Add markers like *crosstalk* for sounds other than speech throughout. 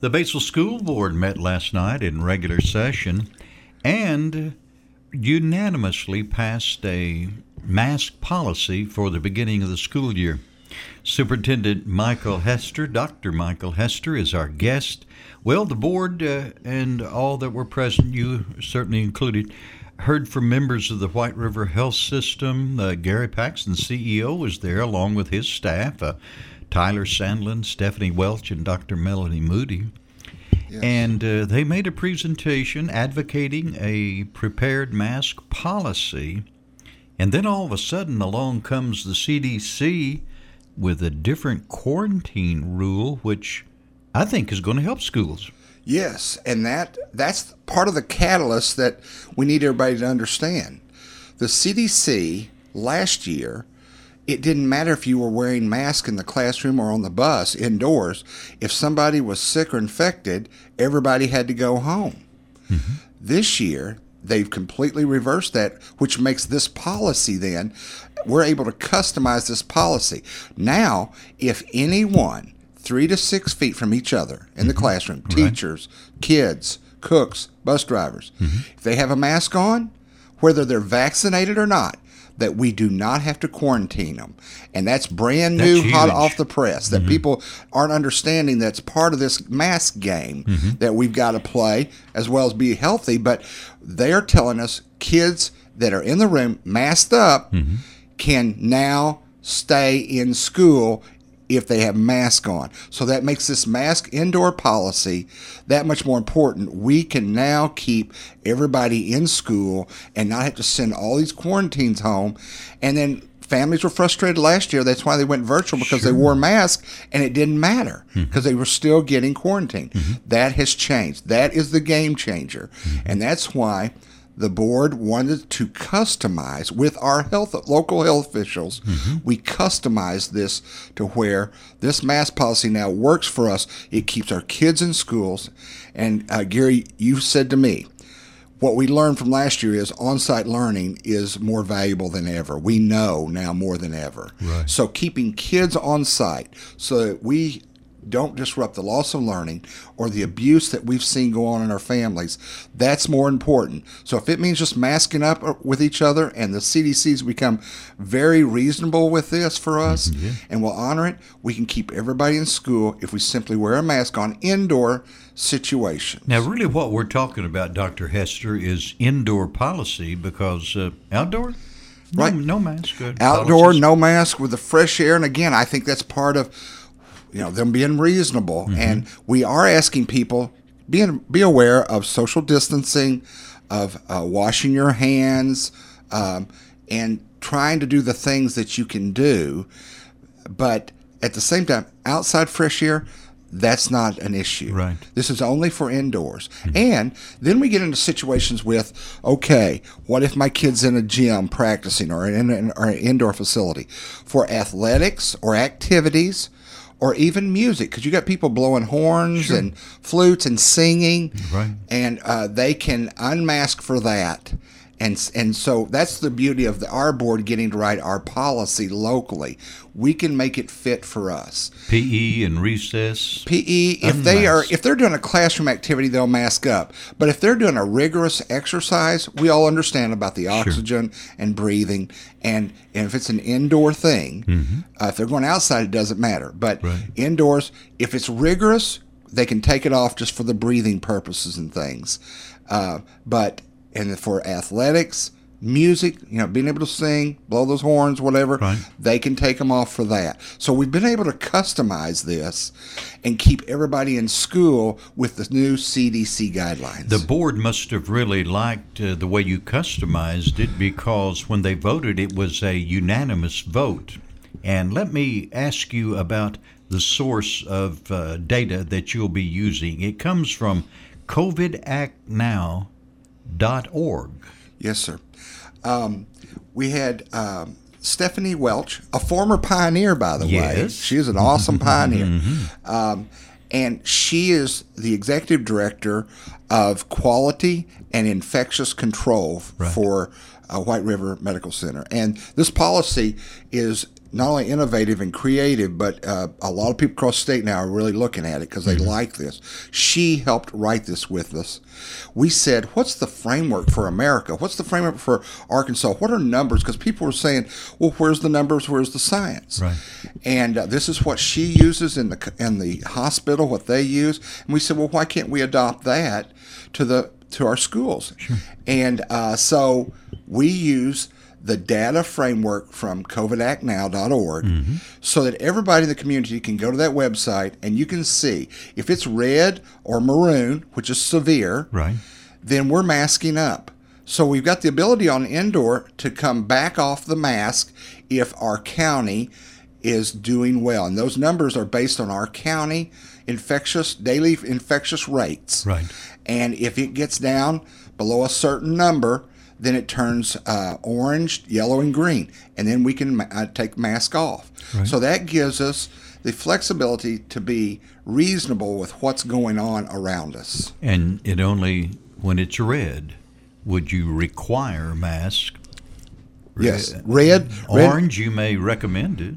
The Batesville School Board met last night in regular session and unanimously passed a mask policy for the beginning of the school year. Superintendent Michael Hester, Dr. Michael Hester, is our guest. Well, the board uh, and all that were present, you certainly included, heard from members of the White River Health System. Uh, Gary Paxton, CEO, was there along with his staff. Uh, Tyler Sandlin, Stephanie Welch, and Dr. Melanie Moody. Yes. And uh, they made a presentation advocating a prepared mask policy. And then all of a sudden, along comes the CDC with a different quarantine rule, which I think is going to help schools. Yes, and that that's part of the catalyst that we need everybody to understand. The CDC last year it didn't matter if you were wearing masks in the classroom or on the bus indoors. If somebody was sick or infected, everybody had to go home. Mm-hmm. This year, they've completely reversed that, which makes this policy then, we're able to customize this policy. Now, if anyone three to six feet from each other in the mm-hmm. classroom, right. teachers, kids, cooks, bus drivers, mm-hmm. if they have a mask on, whether they're vaccinated or not, that we do not have to quarantine them. And that's brand new, that's hot off the press. That mm-hmm. people aren't understanding that's part of this mask game mm-hmm. that we've got to play as well as be healthy. But they are telling us kids that are in the room masked up mm-hmm. can now stay in school if they have mask on. So that makes this mask indoor policy that much more important. We can now keep everybody in school and not have to send all these quarantines home. And then families were frustrated last year. That's why they went virtual because sure. they wore masks and it didn't matter because mm-hmm. they were still getting quarantined. Mm-hmm. That has changed. That is the game changer. Mm-hmm. And that's why the board wanted to customize with our health local health officials mm-hmm. we customized this to where this mask policy now works for us it keeps our kids in schools and uh, gary you said to me what we learned from last year is on-site learning is more valuable than ever we know now more than ever right. so keeping kids on site so that we don't disrupt the loss of learning or the abuse that we've seen go on in our families. That's more important. So if it means just masking up with each other and the CDC's become very reasonable with this for us mm-hmm, yeah. and we'll honor it, we can keep everybody in school if we simply wear a mask on indoor situations. Now, really, what we're talking about, Dr. Hester, is indoor policy because uh, outdoor. No, right. No mask. Good Outdoor, policies. no mask with the fresh air. And again, I think that's part of you know them being reasonable, mm-hmm. and we are asking people being be aware of social distancing, of uh, washing your hands, um, and trying to do the things that you can do, but at the same time, outside fresh air, that's not an issue. Right. This is only for indoors. Mm-hmm. And then we get into situations with, okay, what if my kid's in a gym practicing or in an, or an indoor facility for athletics or activities? Or even music because you got people blowing horns sure. and flutes and singing right and uh, they can unmask for that and and so that's the beauty of the, our board getting to write our policy locally. We can make it fit for us. PE and recess. PE, if they are if they're doing a classroom activity, they'll mask up. But if they're doing a rigorous exercise, we all understand about the oxygen sure. and breathing. And, and if it's an indoor thing, mm-hmm. uh, if they're going outside, it doesn't matter. But right. indoors, if it's rigorous, they can take it off just for the breathing purposes and things. Uh, but and for athletics, music, you know, being able to sing, blow those horns, whatever, right. they can take them off for that. So we've been able to customize this and keep everybody in school with the new CDC guidelines. The board must have really liked uh, the way you customized it because when they voted, it was a unanimous vote. And let me ask you about the source of uh, data that you'll be using. It comes from COVID Act Now org. Yes, sir. Um, we had um, Stephanie Welch, a former pioneer, by the yes. way. She is an awesome *laughs* pioneer. Mm-hmm. Um, and she is the executive director of quality and infectious control right. for uh, White River Medical Center. And this policy is not only innovative and creative, but uh, a lot of people across the state now are really looking at it because they like this. She helped write this with us. We said, "What's the framework for America? What's the framework for Arkansas? What are numbers?" Because people were saying, "Well, where's the numbers? Where's the science?" Right. And uh, this is what she uses in the in the hospital, what they use. And we said, "Well, why can't we adopt that to the to our schools?" Sure. And uh, so we use the data framework from covidactnow.org mm-hmm. so that everybody in the community can go to that website and you can see if it's red or maroon, which is severe, Right. then we're masking up. So we've got the ability on indoor to come back off the mask if our county is doing well. And those numbers are based on our county infectious daily infectious rates. Right. And if it gets down below a certain number, then it turns uh, orange, yellow, and green, and then we can ma- uh, take mask off. Right. So that gives us the flexibility to be reasonable with what's going on around us. And it only when it's red would you require mask. Yes, Red- red, red Orange, you may recommend it.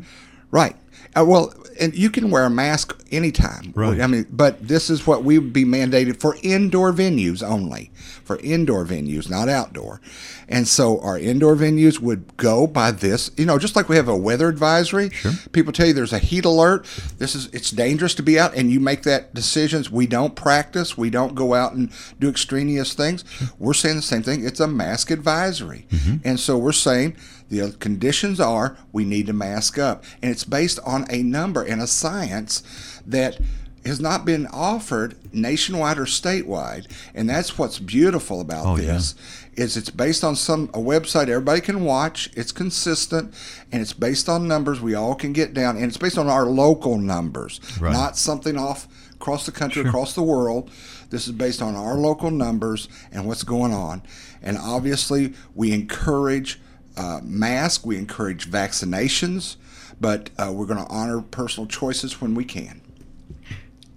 Right. Uh, well, and you can wear a mask anytime. Right. I mean, but this is what we would be mandated for indoor venues only, for indoor venues, not outdoor. And so our indoor venues would go by this, you know, just like we have a weather advisory. Sure. People tell you there's a heat alert. This is it's dangerous to be out, and you make that decisions. We don't practice. We don't go out and do extraneous things. We're saying the same thing. It's a mask advisory, and so we're saying the conditions are we need to mask up, and it's based on a number and a science that has not been offered nationwide or statewide, and that's what's beautiful about Oh, yeah. this. Is it's based on some a website everybody can watch. It's consistent, and it's based on numbers we all can get down, and it's based on our local numbers, Right. not something off across the country, Sure. across the world. This is based on our local numbers and what's going on. And obviously, we encourage uh, mask, we encourage vaccinations, but uh, we're going to honor personal choices when we can.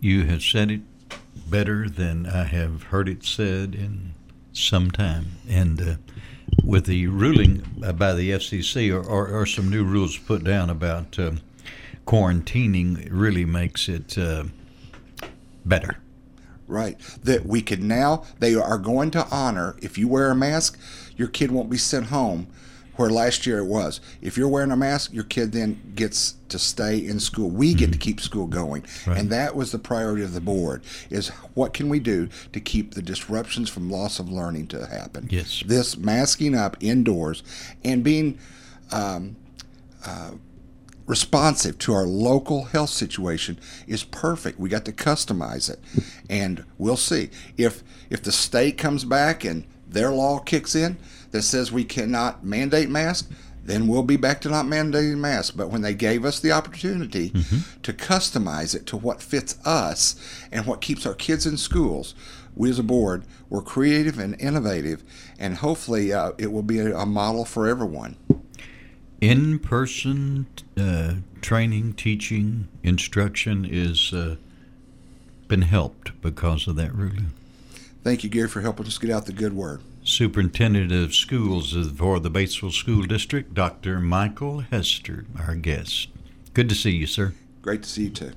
You have said it better than I have heard it said in some time. And uh, with the ruling by the FCC, or, or, or some new rules put down about uh, quarantining, it really makes it uh, better. Right. That we can now, they are going to honor, if you wear a mask, your kid won't be sent home, where last year it was. If you're wearing a mask, your kid then gets to stay in school. We get to keep school going. Right. And that was the priority of the board is what can we do to keep the disruptions from loss of learning to happen? Yes. This masking up indoors and being um, uh, responsive to our local health situation is perfect. We got to customize it, and we'll see if if the state comes back and their law kicks in that says we cannot mandate masks. Then we'll be back to not mandating masks. But when they gave us the opportunity to customize it to what fits us and what keeps our kids in schools, we as a board were creative and innovative, and hopefully uh, it will be a, a model for everyone. In person uh, training, teaching, instruction is uh, been helped because of that ruling. Thank you, Gary, for helping us get out the good word. Superintendent of Schools for the Batesville School District, Dr. Michael Hester, our guest. Good to see you, sir. Great to see you too.